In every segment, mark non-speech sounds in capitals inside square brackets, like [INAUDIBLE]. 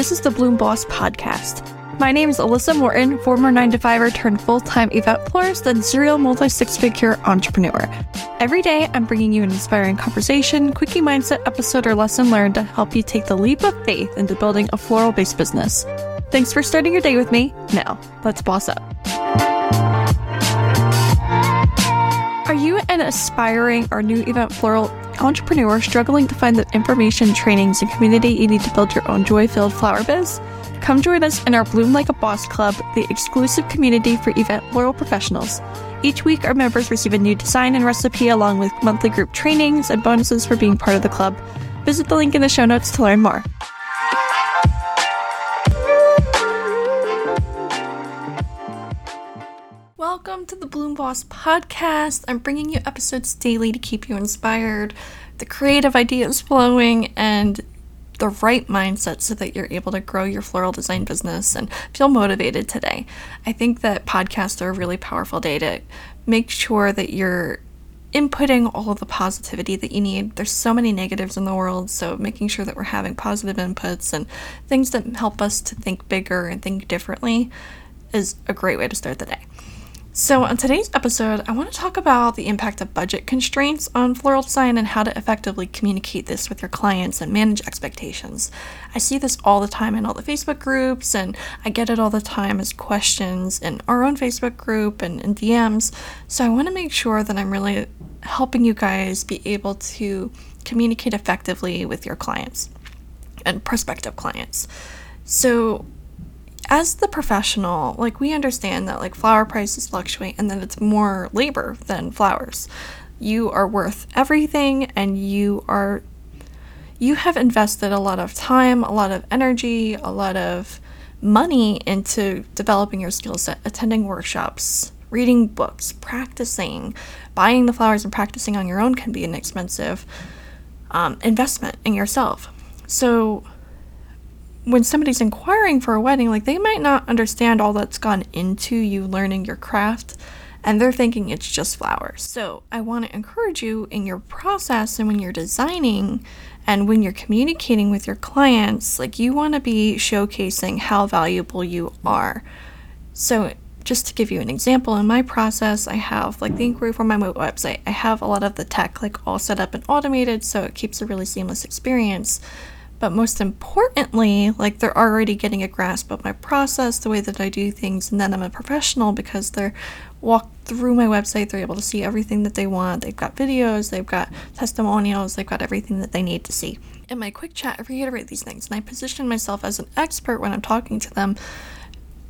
This is the Bloom Boss Podcast. My name is Alyssa Morton, former 9 to 5er turned full time event florist and serial multi six figure entrepreneur. Every day, I'm bringing you an inspiring conversation, quickie mindset episode, or lesson learned to help you take the leap of faith into building a floral based business. Thanks for starting your day with me. Now, let's boss up. You an aspiring or new event floral entrepreneur struggling to find the information, trainings, and community you need to build your own joy filled flower biz? Come join us in our Bloom Like a Boss Club, the exclusive community for event floral professionals. Each week, our members receive a new design and recipe along with monthly group trainings and bonuses for being part of the club. Visit the link in the show notes to learn more. Welcome to the Bloom Boss podcast. I'm bringing you episodes daily to keep you inspired, the creative ideas flowing, and the right mindset so that you're able to grow your floral design business and feel motivated today. I think that podcasts are a really powerful day to make sure that you're inputting all of the positivity that you need. There's so many negatives in the world, so making sure that we're having positive inputs and things that help us to think bigger and think differently is a great way to start the day. So, on today's episode, I want to talk about the impact of budget constraints on floral design and how to effectively communicate this with your clients and manage expectations. I see this all the time in all the Facebook groups, and I get it all the time as questions in our own Facebook group and in DMs. So, I want to make sure that I'm really helping you guys be able to communicate effectively with your clients and prospective clients. So, as the professional, like we understand that like flower prices fluctuate and that it's more labor than flowers. You are worth everything and you are you have invested a lot of time, a lot of energy, a lot of money into developing your skill set, attending workshops, reading books, practicing, buying the flowers and practicing on your own can be an expensive um, investment in yourself. So when somebody's inquiring for a wedding, like they might not understand all that's gone into you learning your craft and they're thinking it's just flowers. So, I want to encourage you in your process and when you're designing and when you're communicating with your clients, like you want to be showcasing how valuable you are. So, just to give you an example, in my process, I have like the inquiry for my website. I have a lot of the tech like all set up and automated, so it keeps a really seamless experience. But most importantly, like they're already getting a grasp of my process, the way that I do things, and then I'm a professional because they're walked through my website, they're able to see everything that they want. They've got videos, they've got testimonials, they've got everything that they need to see. In my quick chat, I reiterate these things and I position myself as an expert when I'm talking to them,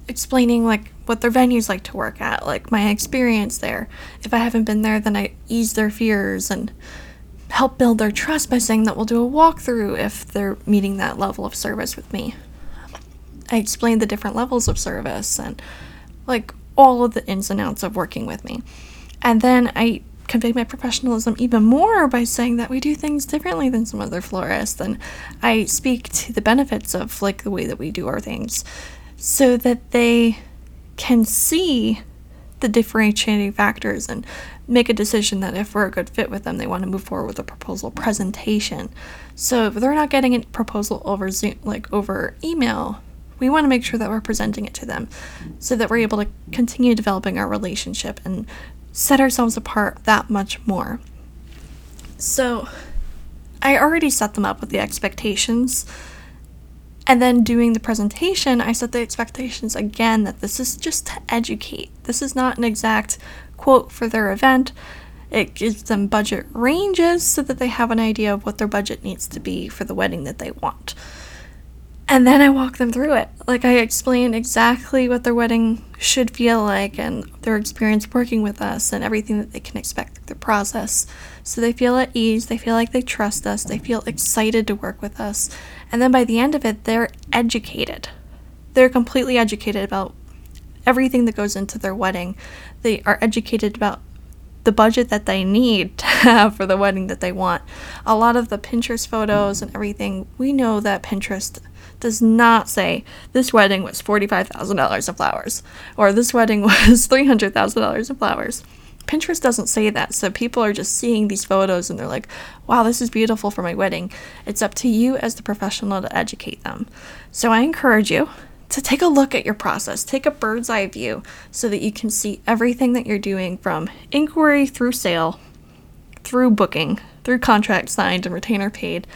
explaining like what their venues like to work at, like my experience there. If I haven't been there, then I ease their fears and help build their trust by saying that we'll do a walkthrough if they're meeting that level of service with me. I explain the different levels of service and like all of the ins and outs of working with me. And then I convey my professionalism even more by saying that we do things differently than some other florists and I speak to the benefits of like the way that we do our things so that they can see the differentiating factors and make a decision that if we're a good fit with them, they want to move forward with a proposal presentation. So if they're not getting a proposal over Zoom, like over email, we want to make sure that we're presenting it to them so that we're able to continue developing our relationship and set ourselves apart that much more. So I already set them up with the expectations. And then doing the presentation, I set the expectations again that this is just to educate. This is not an exact quote for their event. It gives them budget ranges so that they have an idea of what their budget needs to be for the wedding that they want. And then I walk them through it. Like I explain exactly what their wedding should feel like and their experience working with us and everything that they can expect through the process. So they feel at ease, they feel like they trust us, they feel excited to work with us. And then by the end of it, they're educated. They're completely educated about everything that goes into their wedding. They are educated about the budget that they need to have [LAUGHS] for the wedding that they want. A lot of the Pinterest photos and everything, we know that Pinterest does not say this wedding was $45,000 of flowers or this wedding [LAUGHS] was $300,000 of flowers. Pinterest doesn't say that. So people are just seeing these photos and they're like, wow, this is beautiful for my wedding. It's up to you as the professional to educate them. So I encourage you to take a look at your process, take a bird's eye view so that you can see everything that you're doing from inquiry through sale, through booking, through contract signed and retainer paid,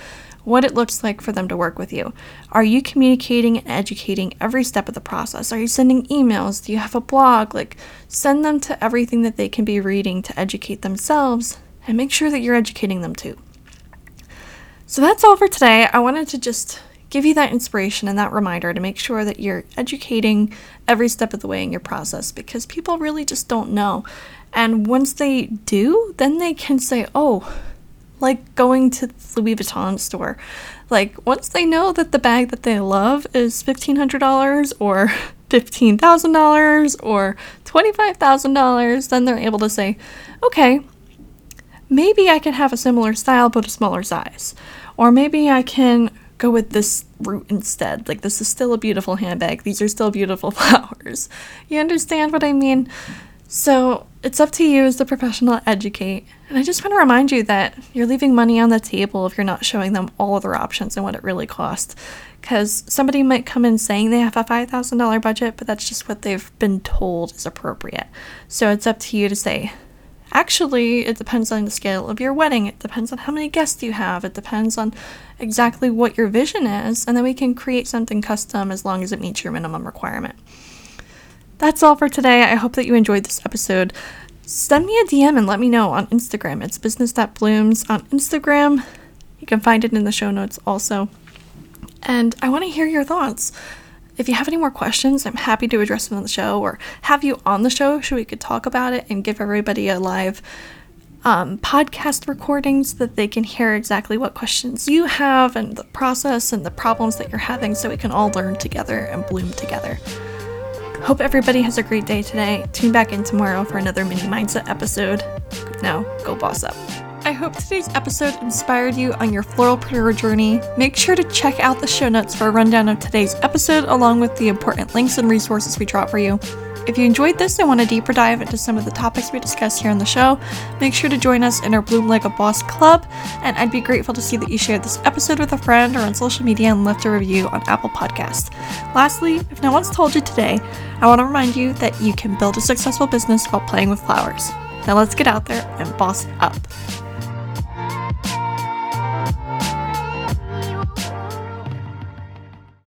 what it looks like for them to work with you. Are you communicating and educating every step of the process? Are you sending emails? Do you have a blog? Like, send them to everything that they can be reading to educate themselves and make sure that you're educating them too. So that's all for today. I wanted to just give you that inspiration and that reminder to make sure that you're educating every step of the way in your process because people really just don't know. And once they do, then they can say, oh, like going to the Louis Vuitton store. Like, once they know that the bag that they love is $1,500 or [LAUGHS] $15,000 or $25,000, then they're able to say, okay, maybe I can have a similar style but a smaller size. Or maybe I can go with this route instead. Like, this is still a beautiful handbag. These are still beautiful [LAUGHS] flowers. You understand what I mean? So, it's up to you as the professional to educate. And I just want to remind you that you're leaving money on the table if you're not showing them all other options and what it really costs. Because somebody might come in saying they have a $5,000 budget, but that's just what they've been told is appropriate. So, it's up to you to say, Actually, it depends on the scale of your wedding. It depends on how many guests you have. It depends on exactly what your vision is. And then we can create something custom as long as it meets your minimum requirement. That's all for today. I hope that you enjoyed this episode. Send me a DM and let me know on Instagram. It's business that blooms on Instagram. You can find it in the show notes also. And I want to hear your thoughts. If you have any more questions, I'm happy to address them on the show or have you on the show so we could talk about it and give everybody a live um, podcast recording so that they can hear exactly what questions you have and the process and the problems that you're having so we can all learn together and bloom together. Hope everybody has a great day today. Tune back in tomorrow for another mini mindset episode. Now, go boss up. I hope today's episode inspired you on your floralpreneur journey. Make sure to check out the show notes for a rundown of today's episode, along with the important links and resources we drop for you. If you enjoyed this and want a deeper dive into some of the topics we discussed here on the show, make sure to join us in our Bloom Like a Boss Club. And I'd be grateful to see that you shared this episode with a friend or on social media and left a review on Apple Podcast. Lastly, if no one's told you today, I want to remind you that you can build a successful business while playing with flowers. Now let's get out there and boss up.